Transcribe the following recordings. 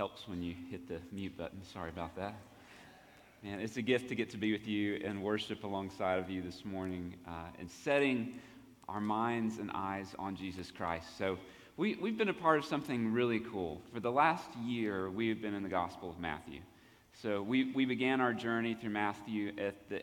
helps when you hit the mute button. Sorry about that. Man, it's a gift to get to be with you and worship alongside of you this morning uh, and setting our minds and eyes on Jesus Christ. So, we, we've been a part of something really cool. For the last year, we have been in the Gospel of Matthew. So, we, we began our journey through Matthew at the,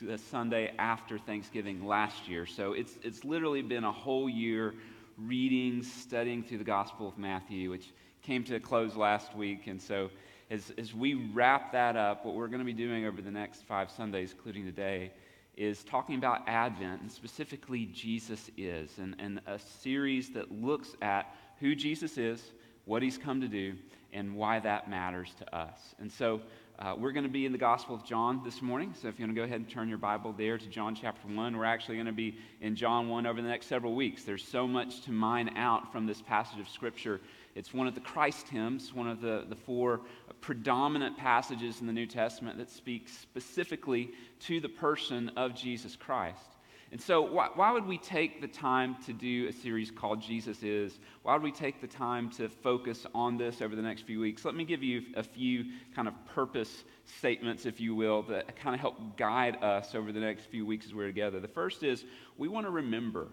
the Sunday after Thanksgiving last year. So, it's, it's literally been a whole year reading, studying through the Gospel of Matthew, which came to a close last week. And so, as, as we wrap that up, what we're going to be doing over the next five Sundays, including today, is talking about Advent and specifically Jesus is, and, and a series that looks at who Jesus is, what he's come to do, and why that matters to us. And so, uh, we're going to be in the Gospel of John this morning. So if you want to go ahead and turn your Bible there to John chapter 1, we're actually going to be in John 1 over the next several weeks. There's so much to mine out from this passage of Scripture. It's one of the Christ hymns, one of the, the four predominant passages in the New Testament that speaks specifically to the person of Jesus Christ. And so, why, why, would we take the time to do a series called Jesus Is? Why would we take the time to focus on this over the next few weeks? Let me give you a few kind of purpose statements, if you will, that kind of help guide us over the next few weeks as we're together. The first is we want to remember.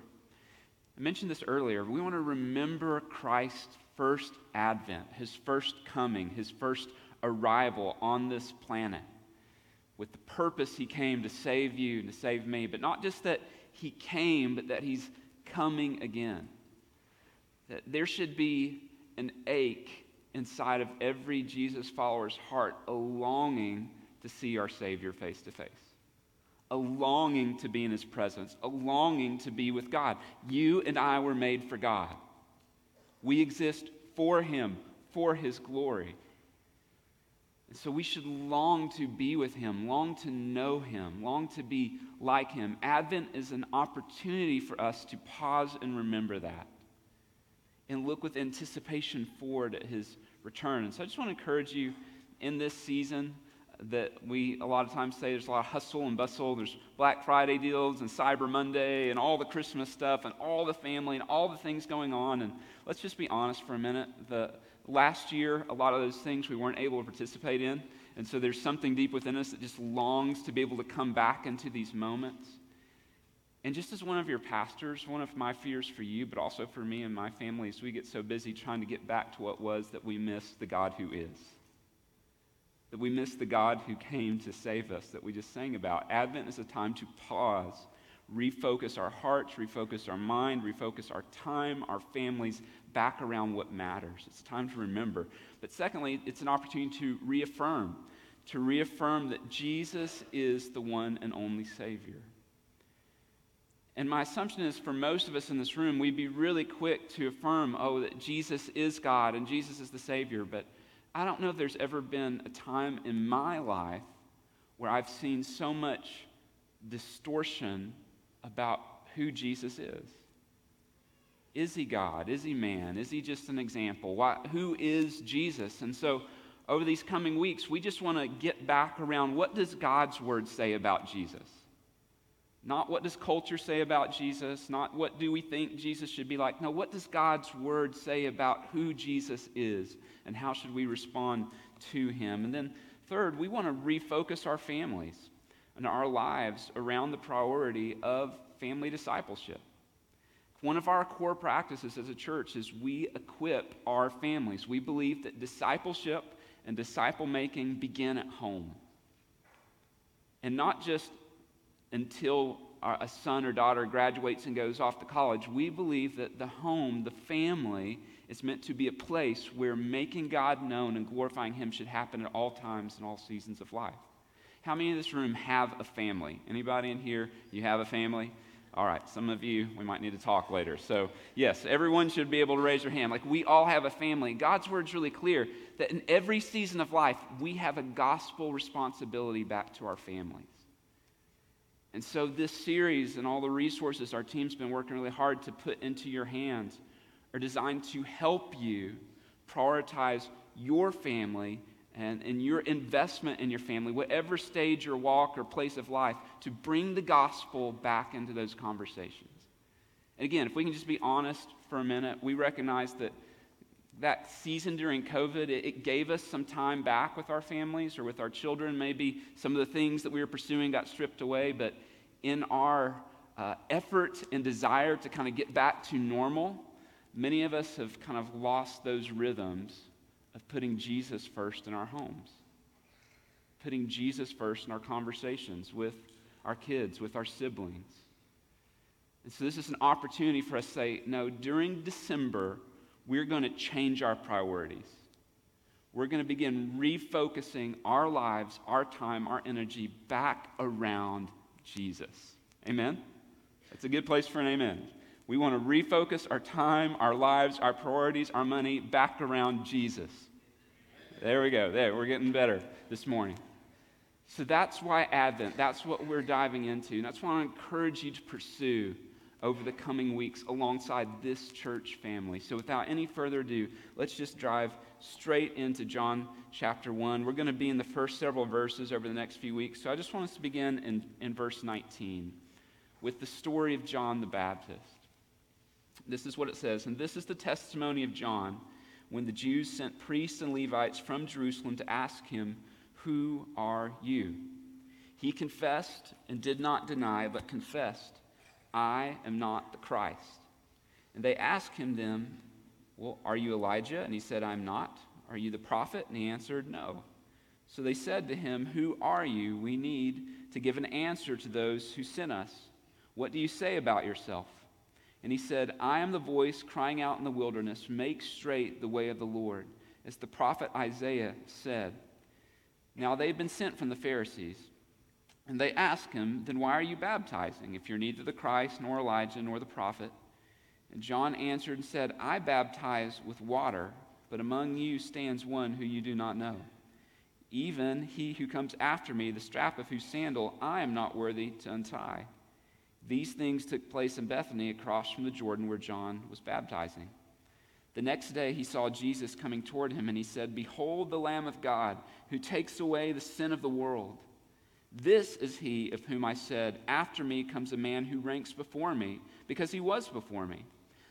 I mentioned this earlier. We want to remember Christ's first advent, his first coming, his first arrival on this planet with the purpose he came to save you and to save me. But not just that he came, but that he's coming again. That there should be an ache inside of every Jesus follower's heart, a longing to see our Savior face to face, a longing to be in his presence, a longing to be with God. You and I were made for God. We exist for him, for his glory. And so we should long to be with him, long to know him, long to be like him. Advent is an opportunity for us to pause and remember that and look with anticipation forward at his return. And so I just want to encourage you in this season that we a lot of times say there's a lot of hustle and bustle. There's Black Friday deals and Cyber Monday and all the Christmas stuff and all the family and all the things going on. And let's just be honest for a minute. The, last year, a lot of those things we weren't able to participate in. And so there's something deep within us that just longs to be able to come back into these moments. And just as one of your pastors, one of my fears for you, but also for me and my family, is we get so busy trying to get back to what was that we miss the God who is. That we miss the God who came to save us, that we just sang about. Advent is a time to pause, refocus our hearts, refocus our mind, refocus our time, our families, back around what matters. It's time to remember. But secondly, it's an opportunity to reaffirm, to reaffirm that Jesus is the one and only Savior. And my assumption is for most of us in this room, we'd be really quick to affirm, oh, that Jesus is God and Jesus is the Savior. But I don't know if there's ever been a time in my life where I've seen so much distortion about who Jesus is. Is he God? Is he man? Is he just an example? Why, who is Jesus? And so, over these coming weeks, we just want to get back around what does God's word say about Jesus? Not what does culture say about Jesus, not what do we think Jesus should be like. No, what does God's word say about who Jesus is and how should we respond to him? And then third, we want to refocus our families and our lives around the priority of family discipleship. One of our core practices as a church is we equip our families. We believe that discipleship and disciple making begin at home. And not just until a son or daughter graduates and goes off to college. We believe that the home, the family, is meant to be a place where making God known and glorifying Him should happen at all times and all seasons of life. How many in this room have a family? Anybody in here, you have a family? All right, some of you, we might need to talk later. So, yes, everyone should be able to raise their hand. Like, we all have a family. God's word's really clear that in every season of life, we have a gospel responsibility back to our families. And so, this series and all the resources our team's been working really hard to put into your hands are designed to help you prioritize your family and, and your investment in your family, whatever stage or walk or place of life, to bring the gospel back into those conversations. And again, if we can just be honest for a minute, we recognize that that season during COVID, it, gave us some time back with our families or with our children. Maybe some of the things that we were pursuing got stripped away, but in our uh, effort and desire to kind of get back to normal, many of us have kind of lost those rhythms of putting Jesus first in our homes, putting Jesus first in our conversations with our kids, with our siblings. And so, this is an opportunity for us to say, no, during December, we're going to change our priorities. We're going to begin refocusing our lives, our time, our energy back around Jesus. Amen? That's a good place for an amen. We want to refocus our time, our lives, our priorities, our money back around Jesus. There we go. There, we're getting better this morning. So that's why Advent, that's what we're diving into. And that's what I encourage you to pursue over the coming weeks alongside this church family. So, without any further ado, let's just drive straight into John chapter 1. We're going to be in the first several verses over the next few weeks. So, I just want us to begin in, in verse 19 with the story of John the Baptist. This is what it says, and this is the testimony of John when the Jews sent priests and Levites from Jerusalem to ask him, Who are you? He confessed and did not deny, but confessed. I am not the Christ. And they asked him then, Well, are you Elijah? And he said, I'm not. Are you the prophet? And he answered, No. So they said to him, Who are you? We need to give an answer to those who sent us. What do you say about yourself? And he said, I am the voice crying out in the wilderness, Make straight the way of the Lord, as the prophet Isaiah said. Now they've been sent from the Pharisees. And they ask him, Then why are you baptizing if you're neither the Christ, nor Elijah, nor the prophet? And John answered and said, I baptize with water, but among you stands one who you do not know. Even he who comes after me, the strap of whose sandal I am not worthy to untie. These things took place in Bethany across from the Jordan where John was baptizing. The next day he saw Jesus coming toward him, and he said, Behold the Lamb of God who takes away the sin of the world. This is he of whom I said, After me comes a man who ranks before me, because he was before me.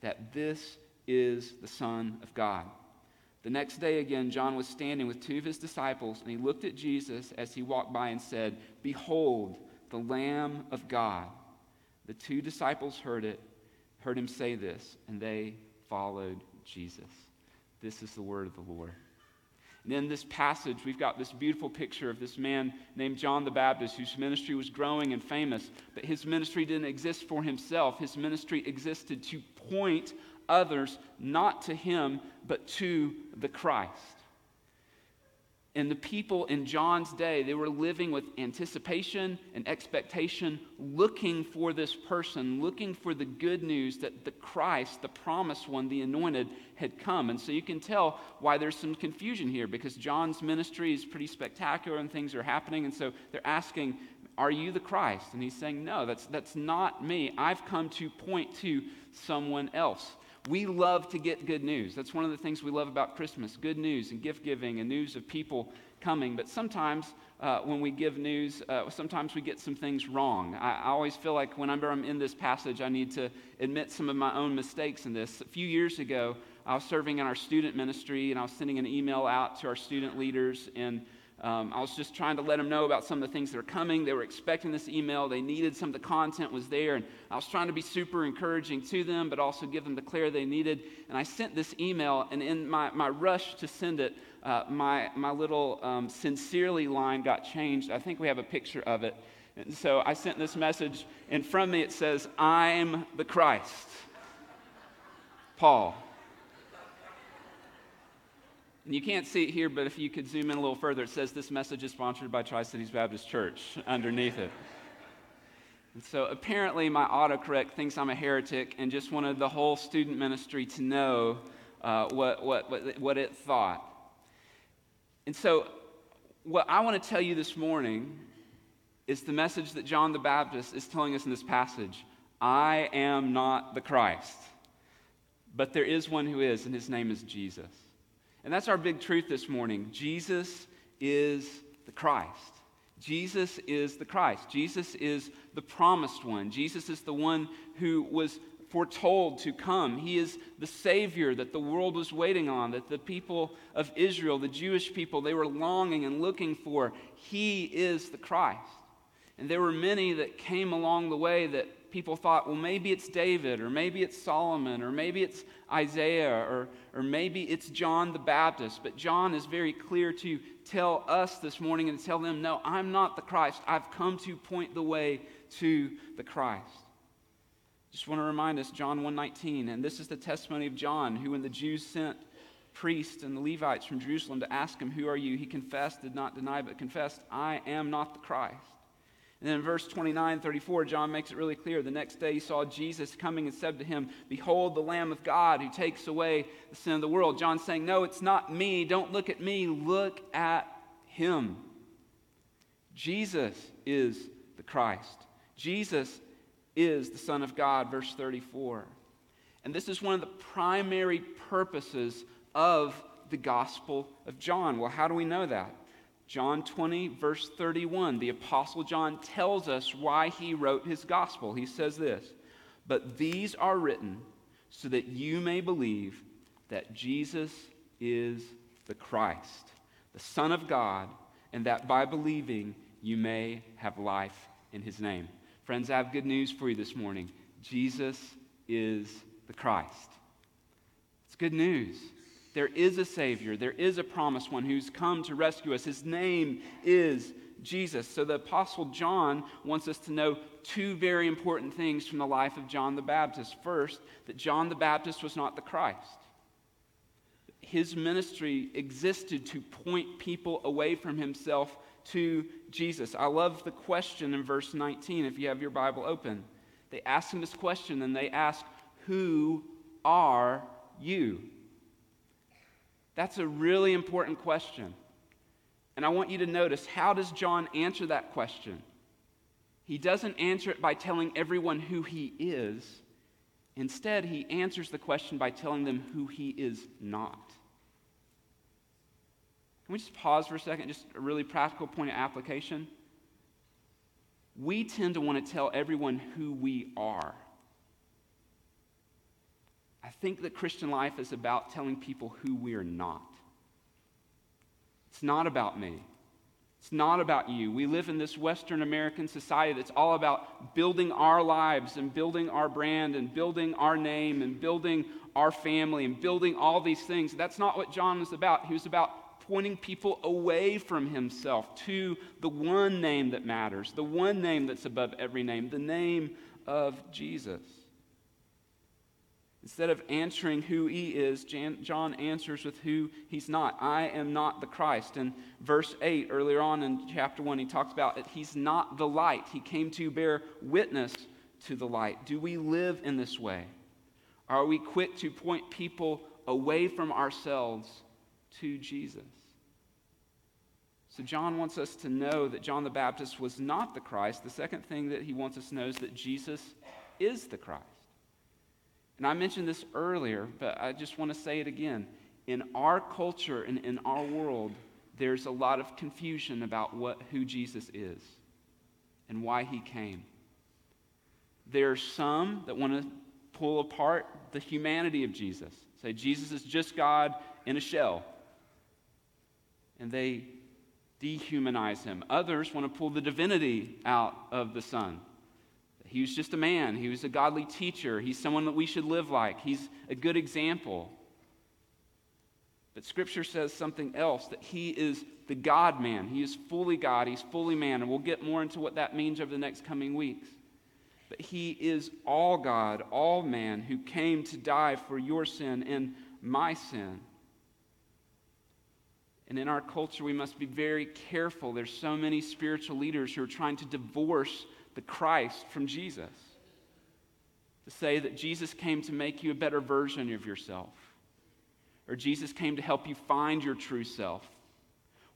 that this is the Son of God. The next day again, John was standing with two of his disciples, and he looked at Jesus as he walked by and said, Behold, the Lamb of God. The two disciples heard it, heard him say this, and they followed Jesus. This is the word of the Lord. And in this passage, we've got this beautiful picture of this man named John the Baptist whose ministry was growing and famous, but his ministry didn't exist for himself. His ministry existed to point others not to him, but to the Christ. And the people in John's day, they were living with anticipation and expectation, looking for this person, looking for the good news that the Christ, the promised one, the anointed, had come. And so you can tell why there's some confusion here because John's ministry is pretty spectacular and things are happening. And so they're asking, Are you the Christ? And he's saying, No, that's, that's not me. I've come to point to someone else. We love to get good news. That's one of the things we love about Christmas good news and gift giving and news of people coming. But sometimes uh, when we give news, uh, sometimes we get some things wrong. I, I, always feel like whenever I'm in this passage, I need to admit some of my own mistakes in this. A few years ago, I was serving in our student ministry and I was sending an email out to our student leaders and um, I was just trying to let them know about some of the things that are coming. They were expecting this email. They needed some of the content was there. And I was trying to be super encouraging to them, but also give them the clarity they needed. And I sent this email, and in my, my rush to send it, uh, my, my little um, sincerely line got changed. I think we have a picture of it. And so I sent this message, and from me it says, I'm the Christ. Paul. And you can't see it here, but if you could zoom in a little further, it says this message is sponsored by Tri Cities Baptist Church underneath it. And so apparently, my autocorrect thinks I'm a heretic and just wanted the whole student ministry to know uh, what, what, what, what it thought. And so, what I want to tell you this morning is the message that John the Baptist is telling us in this passage I am not the Christ, but there is one who is, and his name is Jesus. And that's our big truth this morning. Jesus is the Christ. Jesus is the Christ. Jesus is the promised one. Jesus is the one who was foretold to come. He is the Savior that the world was waiting on, that the people of Israel, the Jewish people, they were longing and looking for. He is the Christ. And there were many that came along the way that people thought, well, maybe it's David, or maybe it's Solomon, or maybe it's Isaiah, or, or maybe it's John the Baptist. But John is very clear to tell us this morning and to tell them, no, I'm not the Christ. I've come to point the way to the Christ. Just want to remind us, John 1:19, and this is the testimony of John, who when the Jews sent priests and the Levites from Jerusalem to ask him, Who are you? He confessed, did not deny, but confessed, I am not the Christ. And then in verse 29, 34, John makes it really clear. The next day he saw Jesus coming and said to him, Behold, the Lamb of God who takes away the sin of the world. John saying, No, it's not me. Don't look at me. Look at him. Jesus is the Christ. Jesus is the Son of God, verse 34. And this is one of the primary purposes of the Gospel of John. Well, how do we know that? John 20, verse 31, the Apostle John tells us why he wrote his gospel. He says this But these are written so that you may believe that Jesus is the Christ, the Son of God, and that by believing you may have life in his name. Friends, I have good news for you this morning. Jesus is the Christ. It's good news. There is a Savior, there is a promised one who's come to rescue us. His name is Jesus. So the Apostle John wants us to know two very important things from the life of John the Baptist. First, that John the Baptist was not the Christ. His ministry existed to point people away from himself to Jesus. I love the question in verse 19, if you have your Bible open. They ask him this question, and they ask, Who are you? That's a really important question. And I want you to notice how does John answer that question? He doesn't answer it by telling everyone who he is. Instead, he answers the question by telling them who he is not. Can we just pause for a second? Just a really practical point of application. We tend to want to tell everyone who we are. I think that Christian life is about telling people who we are not. It's not about me. It's not about you. We live in this Western American society that's all about building our lives and building our brand and building our name and building our family and building all these things. That's not what John was about. He was about pointing people away from himself to the one name that matters, the one name that's above every name, the name of Jesus. Instead of answering who he is, John answers with who he's not. I am not the Christ. In verse 8, earlier on in chapter 1, he talks about that he's not the light. He came to bear witness to the light. Do we live in this way? Are we quick to point people away from ourselves to Jesus? So, John wants us to know that John the Baptist was not the Christ. The second thing that he wants us to know is that Jesus is the Christ. And I mentioned this earlier, but I just want to say it again. In our culture and in our world, there's a lot of confusion about what, who Jesus is and why he came. There are some that want to pull apart the humanity of Jesus, say Jesus is just God in a shell. And they dehumanize him. Others want to pull the divinity out of the Son. He was just a man. He was a godly teacher. He's someone that we should live like. He's a good example. But Scripture says something else that he is the God man. He is fully God. He's fully man. And we'll get more into what that means over the next coming weeks. But he is all God, all man, who came to die for your sin and my sin. And in our culture, we must be very careful. There's so many spiritual leaders who are trying to divorce the Christ from Jesus. To say that Jesus came to make you a better version of yourself. or Jesus came to help you find your true self,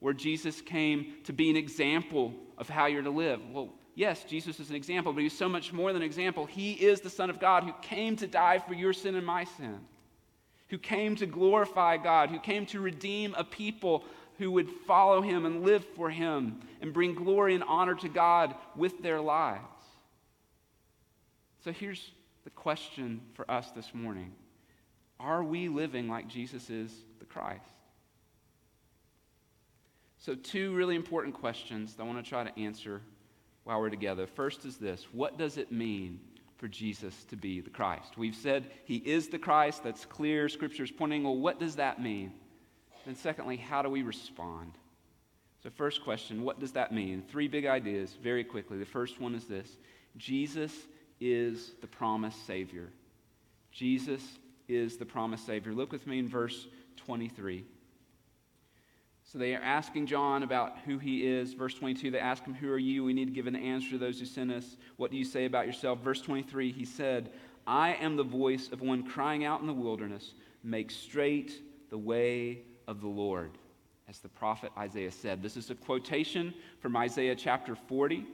or Jesus came to be an example of how you're to live. Well, yes, Jesus is an example, but he's so much more than an example. He is the Son of God who came to die for your sin and my sin, who came to glorify God, who came to redeem a people who would follow him and live for him and bring glory and honor to God with their lives. So here's the question for us this morning Are we living like Jesus is the Christ? So, two really important questions that I want to try to answer while we're together. First is this What does it mean for Jesus to be the Christ? We've said he is the Christ. That's clear. Scripture's pointing. Well, what does that mean? And secondly, how do we respond? So, first question What does that mean? Three big ideas very quickly. The first one is this Jesus is the promised Savior. Jesus is the promised Savior. Look with me in verse 23. So they are asking John about who he is. Verse 22, they ask him, Who are you? We need to give an answer to those who sent us. What do you say about yourself? Verse 23, he said, I am the voice of one crying out in the wilderness, Make straight the way of the Lord, as the prophet Isaiah said. This is a quotation from Isaiah chapter 40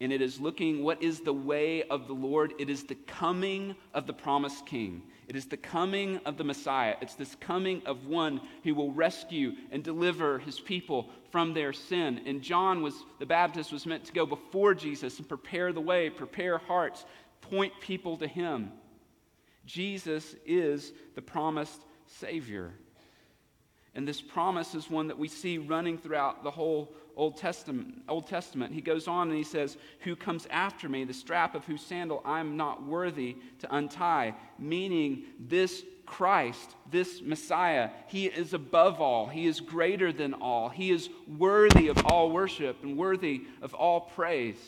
and it is looking what is the way of the Lord. It is the coming of the promised king. It is the coming of the Messiah. It's this coming of one who will rescue and deliver his people from their sin. And John was the Baptist was meant to go before Jesus and prepare the way, prepare hearts, point people to him. Jesus is the promised Savior. And this promise is one that we see running throughout the whole Old Testament. Old Testament. He goes on and he says, Who comes after me, the strap of whose sandal I'm not worthy to untie? Meaning, this Christ, this Messiah, he is above all. He is greater than all. He is worthy of all worship and worthy of all praise.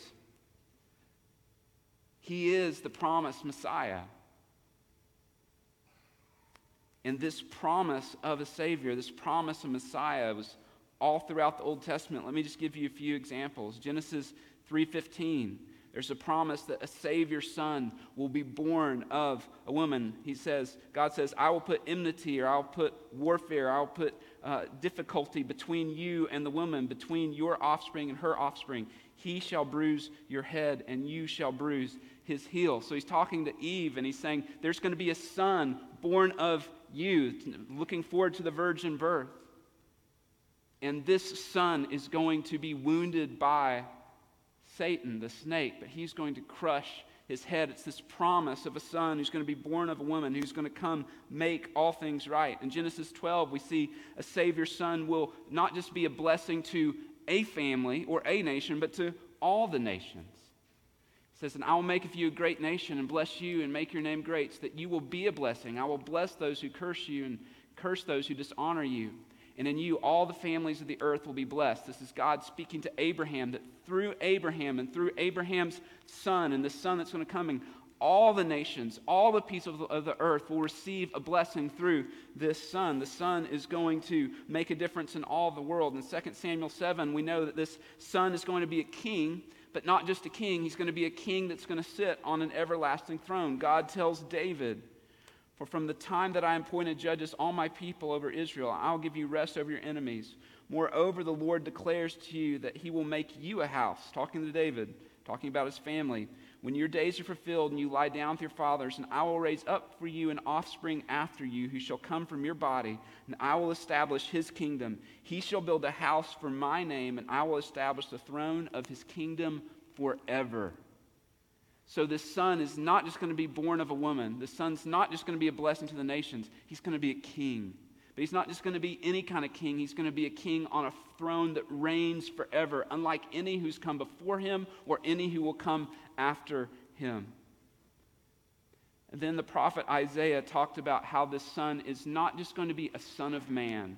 He is the promised Messiah. And this promise of a Savior, this promise of Messiah was all throughout the Old Testament. Let me just give you a few examples. Genesis 3:15. There's a promise that a Savior son will be born of a woman. He says, God says, I will put enmity or I'll put warfare, I'll put uh, difficulty between you and the woman, between your offspring and her offspring. He shall bruise your head and you shall bruise his heel. So he's talking to Eve and he's saying, There's going to be a son born of you, looking forward to the virgin birth. And this son is going to be wounded by Satan, the snake, but he's going to crush his head. It's this promise of a son who's going to be born of a woman who's going to come make all things right. In Genesis 12, we see a Savior son will not just be a blessing to a family or a nation, but to all the nations. Says, And I will make of you a great nation and bless you and make your name great, so that you will be a blessing. I will bless those who curse you and curse those who dishonor you. And in you, all the families of the earth will be blessed. This is God speaking to Abraham that through Abraham and through Abraham's son and the son that's going to come, all the nations, all the people of the earth will receive a blessing through this son. The son is going to make a difference in all the world. In 2 Samuel 7, we know that this son is going to be a king, but not just a king. He's going to be a king that's going to sit on an everlasting throne. God tells David, for from the time that I appointed judges all my people over Israel, I'll give you rest over your enemies. Moreover, the Lord declares to you that he will make you a house, talking to David, talking about his family. When your days are fulfilled and you lie down with your fathers, and I will raise up for you an offspring after you who shall come from your body, and I will establish his kingdom. He shall build a house for my name, and I will establish the throne of his kingdom forever. So, this son is not just going to be born of a woman. The son's not just going to be a blessing to the nations. He's going to be a king. But he's not just going to be any kind of king. He's going to be a king on a throne that reigns forever, unlike any who's come before him or any who will come after him. And then the prophet Isaiah talked about how this son is not just going to be a son of man,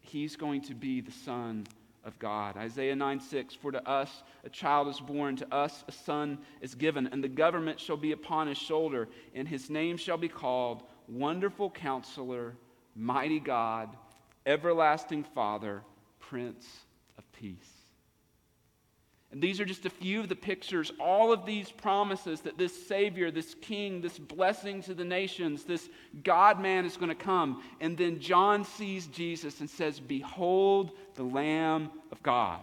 he's going to be the son of God. Isaiah 9 6 For to us a child is born, to us a son is given, and the government shall be upon his shoulder, and his name shall be called Wonderful Counselor, Mighty God, Everlasting Father, Prince of Peace. And these are just a few of the pictures, all of these promises that this Savior, this King, this blessing to the nations, this God man is going to come. And then John sees Jesus and says, Behold the Lamb of God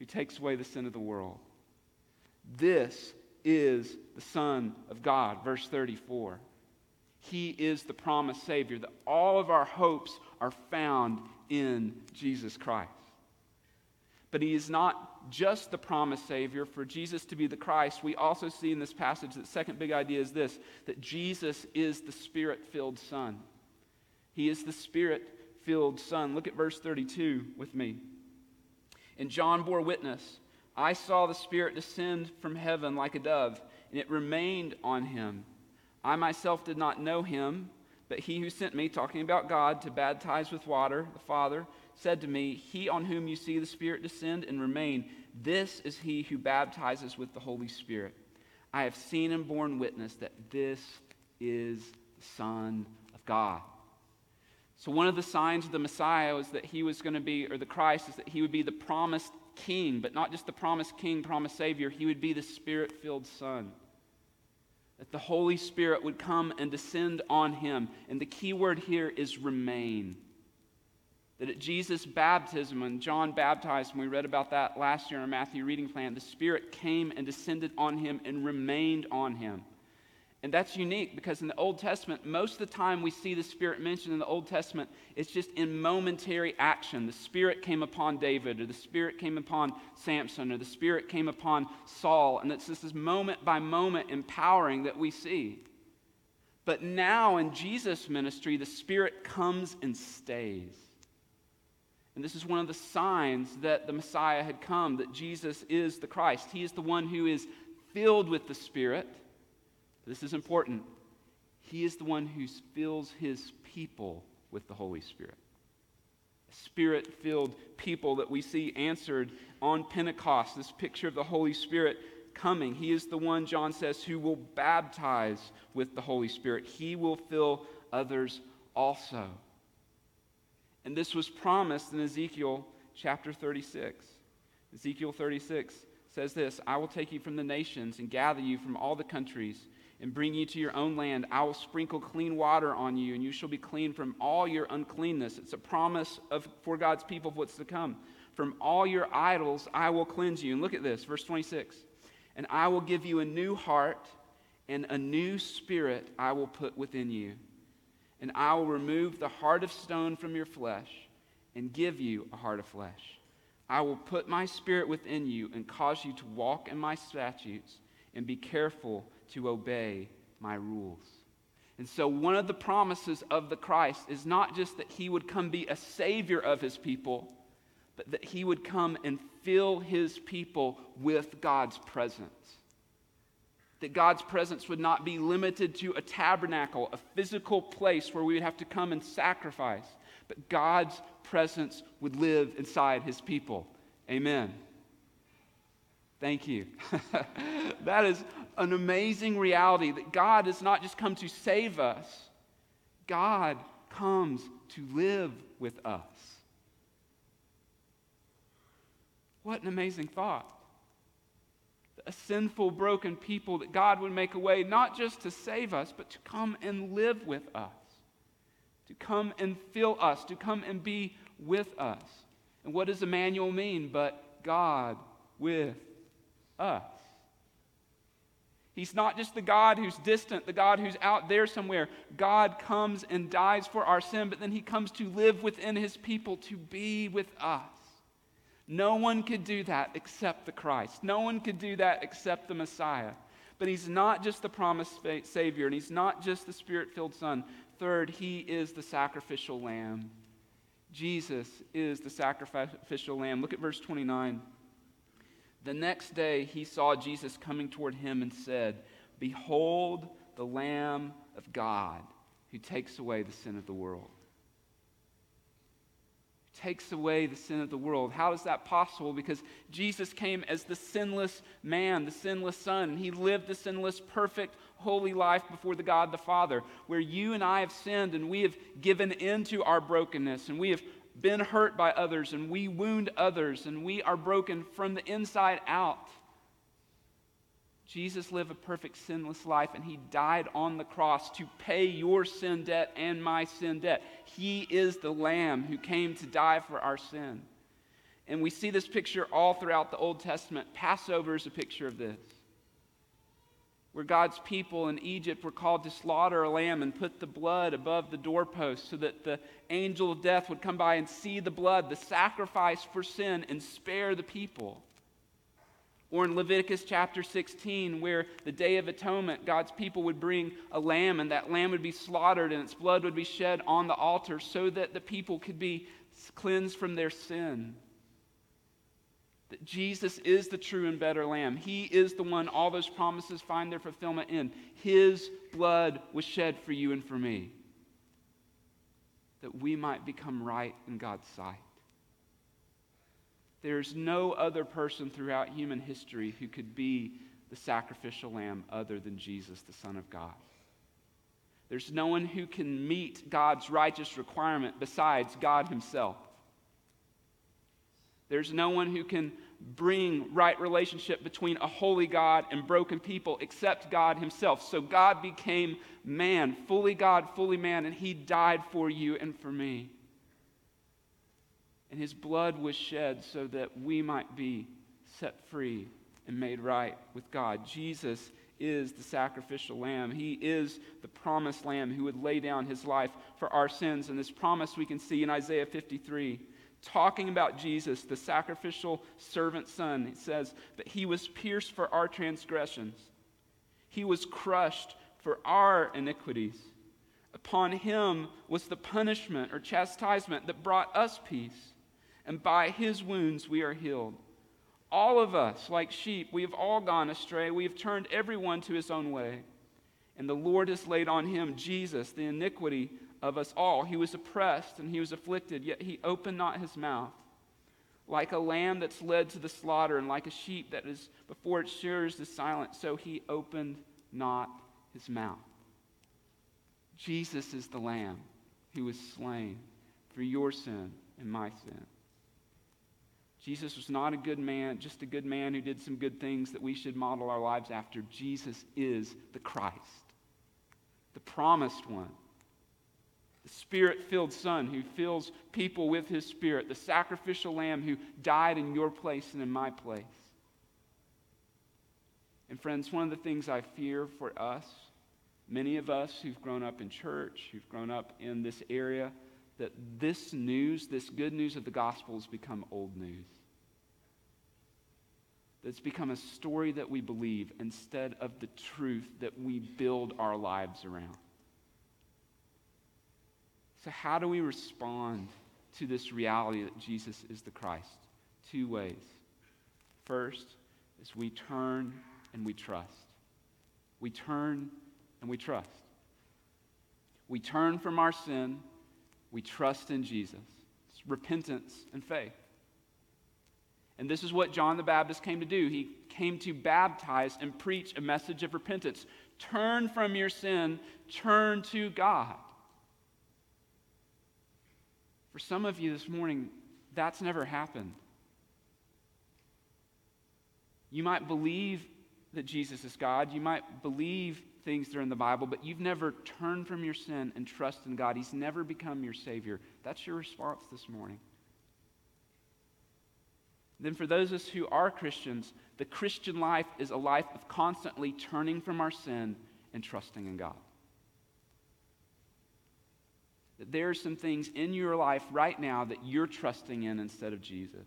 who takes away the sin of the world. This is the Son of God. Verse 34. He is the promised Savior, that all of our hopes are found in Jesus Christ. But he is not just the promised Savior. For Jesus to be the Christ, we also see in this passage that the second big idea is this that Jesus is the Spirit filled Son. He is the Spirit filled Son. Look at verse 32 with me. And John bore witness I saw the Spirit descend from heaven like a dove, and it remained on him. I myself did not know him, but he who sent me, talking about God, to baptize with water, the Father, said to me, He on whom you see the Spirit descend and remain, this is he who baptizes with the Holy Spirit. I have seen and borne witness that this is the Son of God. So, one of the signs of the Messiah was that he was going to be, or the Christ, is that he would be the promised king, but not just the promised king, promised Savior, he would be the Spirit filled Son. That the Holy Spirit would come and descend on him. And the key word here is remain. That at Jesus' baptism, when John baptized, and we read about that last year in our Matthew reading plan, the Spirit came and descended on him and remained on him. And that's unique because in the Old Testament, most of the time we see the Spirit mentioned in the Old Testament, it's just in momentary action. The Spirit came upon David, or the Spirit came upon Samson, or the Spirit came upon Saul. And it's just this moment by moment empowering that we see. But now in Jesus' ministry, the Spirit comes and stays. And this is one of the signs that the Messiah had come, that Jesus is the Christ. He is the one who is filled with the Spirit. This is important. He is the one who fills his people with the Holy Spirit. Spirit filled people that we see answered on Pentecost, this picture of the Holy Spirit coming. He is the one, John says, who will baptize with the Holy Spirit. He will fill others also. And this was promised in Ezekiel chapter 36. Ezekiel 36 says this I will take you from the nations and gather you from all the countries and bring you to your own land. I will sprinkle clean water on you, and you shall be clean from all your uncleanness. It's a promise of, for God's people of what's to come. From all your idols I will cleanse you. And look at this, verse 26. And I will give you a new heart, and a new spirit I will put within you and I will remove the heart of stone from your flesh and give you a heart of flesh. I will put my spirit within you and cause you to walk in my statutes and be careful to obey my rules. And so, one of the promises of the Christ is not just that he would come be a savior of his people, but that he would come and fill his people with God's presence that God's presence would not be limited to a tabernacle, a physical place where we would have to come and sacrifice, but God's presence would live inside his people. Amen. Thank you. that is an amazing reality that God does not just come to save us, God comes to live with us. What an amazing thought a sinful, broken people, that God would make a way not just to save us, but to come and live with us, to come and fill us, to come and be with us. And what does Emmanuel mean but God with us? He's not just the God who's distant, the God who's out there somewhere. God comes and dies for our sin, but then he comes to live within his people, to be with us. No one could do that except the Christ. No one could do that except the Messiah. But he's not just the promised Savior, and he's not just the Spirit filled Son. Third, he is the sacrificial lamb. Jesus is the sacrificial lamb. Look at verse 29. The next day he saw Jesus coming toward him and said, Behold the Lamb of God who takes away the sin of the world takes away the sin of the world. How is that possible? Because Jesus came as the sinless man, the sinless son. He lived the sinless, perfect, holy life before the God the Father, where you and I have sinned and we have given into our brokenness and we have been hurt by others and we wound others and we are broken from the inside out. Jesus lived a perfect sinless life and he died on the cross to pay your sin debt and my sin debt. He is the Lamb who came to die for our sin. And we see this picture all throughout the Old Testament. Passover is a picture of this where God's people in Egypt were called to slaughter a lamb and put the blood above the doorpost so that the angel of death would come by and see the blood, the sacrifice for sin, and spare the people. Or in Leviticus chapter 16, where the Day of Atonement, God's people would bring a lamb, and that lamb would be slaughtered, and its blood would be shed on the altar so that the people could be cleansed from their sin. That Jesus is the true and better Lamb. He is the one all those promises find their fulfillment in. His blood was shed for you and for me, that we might become right in God's sight. There's no other person throughout human history who could be the sacrificial lamb other than Jesus, the Son of God. There's no one who can meet God's righteous requirement besides God Himself. There's no one who can bring right relationship between a holy God and broken people except God Himself. So God became man, fully God, fully man, and He died for you and for me. And His blood was shed so that we might be set free and made right with God. Jesus is the sacrificial lamb. He is the promised lamb who would lay down his life for our sins. And this promise we can see in Isaiah 53 talking about Jesus, the sacrificial servant son, it says that he was pierced for our transgressions, he was crushed for our iniquities. Upon him was the punishment or chastisement that brought us peace, and by his wounds we are healed. All of us, like sheep, we have all gone astray. We have turned everyone to his own way. And the Lord has laid on him, Jesus, the iniquity of us all. He was oppressed and he was afflicted, yet he opened not his mouth. Like a lamb that's led to the slaughter, and like a sheep that is before its shears is silent, so he opened not his mouth. Jesus is the lamb who was slain for your sin and my sin. Jesus was not a good man, just a good man who did some good things that we should model our lives after. Jesus is the Christ, the promised one the spirit filled Son who fills people with his spirit, the sacrificial lamb who died in your place and in my place. And, friends, one of the things I fear for us, many of us who've grown up in church, who've grown up in this area, that this news, this good news of the gospel, has become old news. That it's become a story that we believe instead of the truth that we build our lives around. So, how do we respond to this reality that Jesus is the Christ? Two ways. First is we turn and we trust. We turn and we trust. We turn from our sin, we trust in Jesus. It's repentance and faith. And this is what John the Baptist came to do. He came to baptize and preach a message of repentance. Turn from your sin, turn to God. For some of you this morning, that's never happened. You might believe that Jesus is God. You might believe things that are in the Bible, but you've never turned from your sin and trust in God. He's never become your Savior. That's your response this morning. Then, for those of us who are Christians, the Christian life is a life of constantly turning from our sin and trusting in God that there are some things in your life right now that you're trusting in instead of Jesus.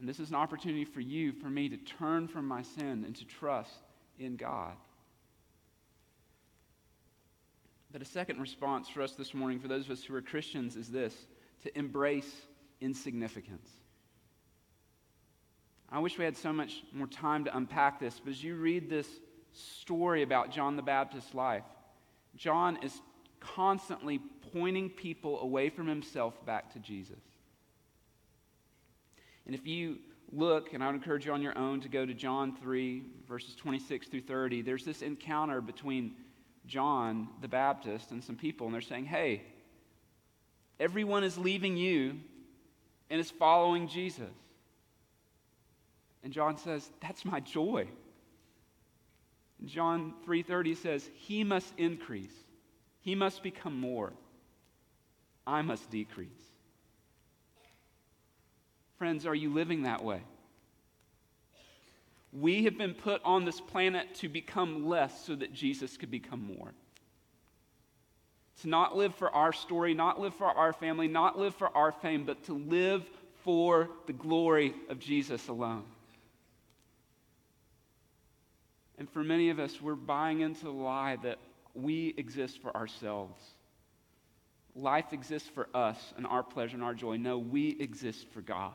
And this is an opportunity for you, for me, to turn from my sin and to trust in God. But a second response for us this morning, for those of us who are Christians, is this to embrace insignificance. I wish we had so much more time to unpack this, but as you read this story about John the Baptist's life, John is constantly pointing people away from himself back to Jesus. And if you look, and I would encourage you on your own to go to John 3, verses 26 through 30, there's this encounter between John the Baptist and some people, and they're saying, Hey, Everyone is leaving you and is following Jesus. And John says, That's my joy. John 3:30 says, "He must increase. He must become more. I must decrease." Friends, are you living that way? We have been put on this planet to become less so that Jesus could become more. To not live for our story, not live for our family, not live for our fame, but to live for the glory of Jesus alone. And for many of us, we're buying into the lie that we exist for ourselves. Life exists for us and our pleasure and our joy. No, we exist for God.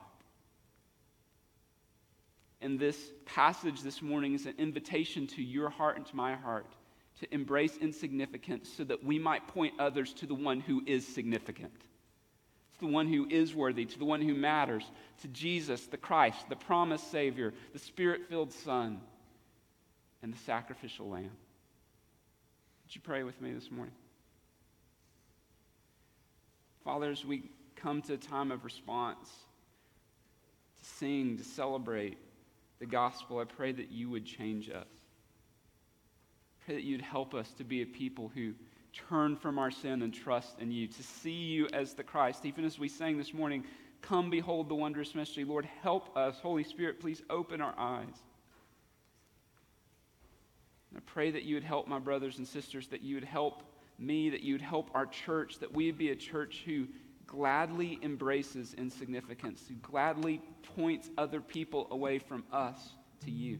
And this passage this morning is an invitation to your heart and to my heart to embrace insignificance so that we might point others to the one who is significant, to the one who is worthy, to the one who matters, to Jesus, the Christ, the promised Savior, the Spirit filled Son and the sacrificial lamb. Would you pray with me this morning? Fathers, we come to a time of response, to sing, to celebrate the gospel, I pray that you would change us. I pray that you'd help us to be a people who turn from our sin and trust in you, to see you as the Christ. Even as we sang this morning, come behold the wondrous mystery. Lord, help us. Holy Spirit, please open our eyes. Pray that you would help my brothers and sisters, that you would help me, that you would help our church, that we would be a church who gladly embraces insignificance, who gladly points other people away from us to you.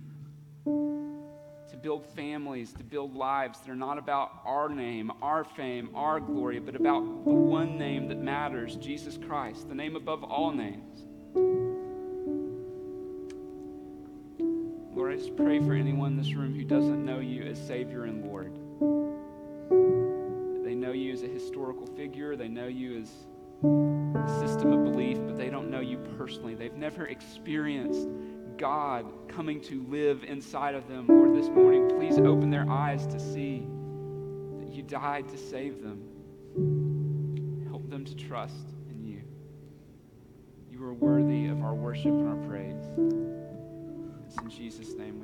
To build families, to build lives that are not about our name, our fame, our glory, but about the one name that matters Jesus Christ, the name above all names. Just pray for anyone in this room who doesn't know you as Savior and Lord. They know you as a historical figure, they know you as a system of belief, but they don't know you personally. They've never experienced God coming to live inside of them. Lord, this morning, please open their eyes to see that you died to save them. Help them to trust in you. You are worthy of our worship and our praise in Jesus' name